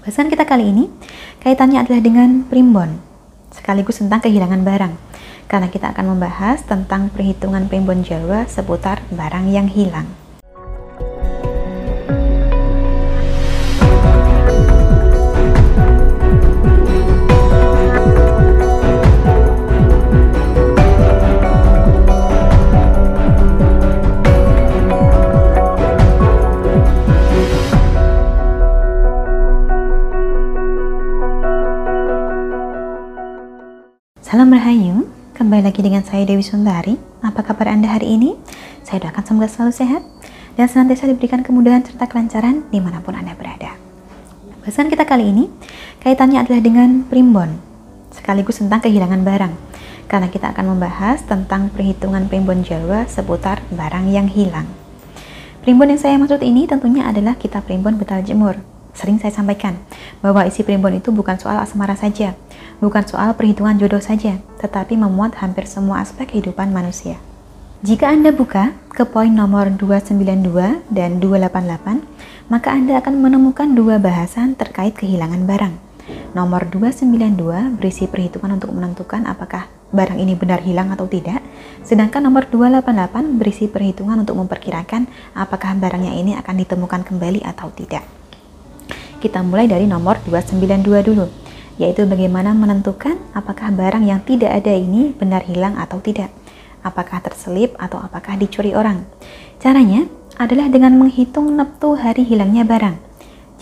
Bahasan kita kali ini kaitannya adalah dengan primbon, sekaligus tentang kehilangan barang. Karena kita akan membahas tentang perhitungan primbon Jawa seputar barang yang hilang. Salam Rahayu, kembali lagi dengan saya Dewi Sundari. Apa kabar Anda hari ini? Saya doakan semoga selalu sehat dan senantiasa diberikan kemudahan serta kelancaran di mana pun Anda berada. Bahasan kita kali ini kaitannya adalah dengan primbon, sekaligus tentang kehilangan barang. Karena kita akan membahas tentang perhitungan primbon Jawa seputar barang yang hilang. Primbon yang saya maksud ini tentunya adalah kitab primbon betal jemur. Sering saya sampaikan bahwa isi primbon itu bukan soal asmara saja, bukan soal perhitungan jodoh saja, tetapi memuat hampir semua aspek kehidupan manusia. Jika Anda buka ke poin nomor 292 dan 288, maka Anda akan menemukan dua bahasan terkait kehilangan barang. Nomor 292 berisi perhitungan untuk menentukan apakah barang ini benar hilang atau tidak, sedangkan nomor 288 berisi perhitungan untuk memperkirakan apakah barangnya ini akan ditemukan kembali atau tidak. Kita mulai dari nomor 292 dulu, yaitu bagaimana menentukan apakah barang yang tidak ada ini benar hilang atau tidak. Apakah terselip atau apakah dicuri orang. Caranya adalah dengan menghitung neptu hari hilangnya barang.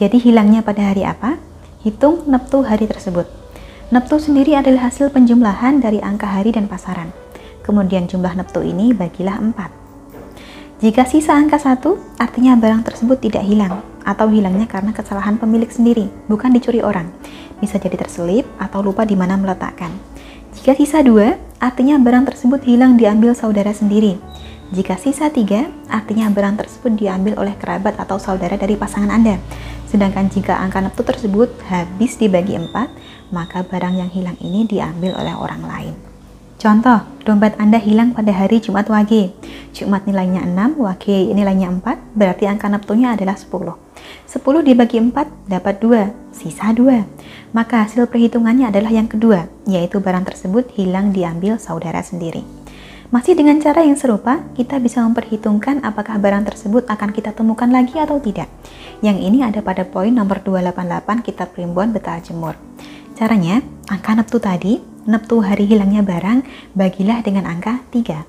Jadi hilangnya pada hari apa? Hitung neptu hari tersebut. Neptu sendiri adalah hasil penjumlahan dari angka hari dan pasaran. Kemudian jumlah neptu ini bagilah 4. Jika sisa angka 1, artinya barang tersebut tidak hilang atau hilangnya karena kesalahan pemilik sendiri, bukan dicuri orang. Bisa jadi terselip atau lupa di mana meletakkan. Jika sisa 2, artinya barang tersebut hilang diambil saudara sendiri. Jika sisa 3, artinya barang tersebut diambil oleh kerabat atau saudara dari pasangan Anda. Sedangkan jika angka neptu tersebut habis dibagi 4, maka barang yang hilang ini diambil oleh orang lain. Contoh, dompet Anda hilang pada hari Jumat Wage. Jumat nilainya 6, Wage nilainya 4, berarti angka neptunya adalah 10. 10 dibagi 4 dapat 2, sisa 2. Maka hasil perhitungannya adalah yang kedua, yaitu barang tersebut hilang diambil saudara sendiri. Masih dengan cara yang serupa, kita bisa memperhitungkan apakah barang tersebut akan kita temukan lagi atau tidak. Yang ini ada pada poin nomor 288 kitab primbon betal jemur. Caranya, angka neptu tadi, neptu hari hilangnya barang, bagilah dengan angka 3.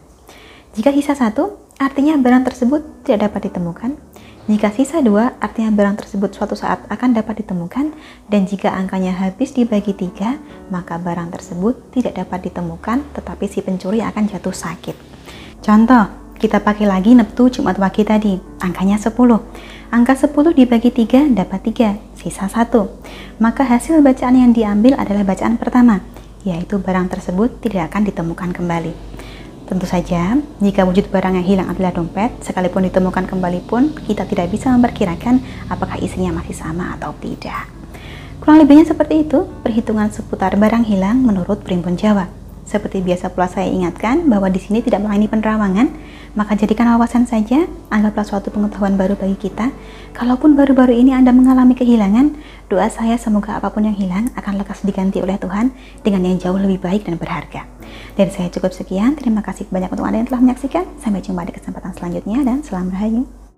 Jika sisa 1, artinya barang tersebut tidak dapat ditemukan. Jika sisa 2, artinya barang tersebut suatu saat akan dapat ditemukan. Dan jika angkanya habis dibagi 3, maka barang tersebut tidak dapat ditemukan, tetapi si pencuri akan jatuh sakit. Contoh, kita pakai lagi neptu Jumat Wage tadi, angkanya 10. Angka 10 dibagi 3 dapat 3, sisa 1. Maka hasil bacaan yang diambil adalah bacaan pertama, yaitu barang tersebut tidak akan ditemukan kembali. Tentu saja, jika wujud barang yang hilang adalah dompet, sekalipun ditemukan kembali pun, kita tidak bisa memperkirakan apakah isinya masih sama atau tidak. Kurang lebihnya seperti itu, perhitungan seputar barang hilang menurut Primbon Jawa. Seperti biasa pula saya ingatkan bahwa di sini tidak melayani penerawangan, maka jadikan wawasan saja, anggaplah suatu pengetahuan baru bagi kita. Kalaupun baru-baru ini Anda mengalami kehilangan, doa saya semoga apa pun yang hilang akan lekas diganti oleh Tuhan dengan yang jauh lebih baik dan berharga. Dari saya cukup sekian, terima kasih banyak untuk Anda yang telah menyaksikan. Sampai jumpa di kesempatan selanjutnya dan salam rahayu.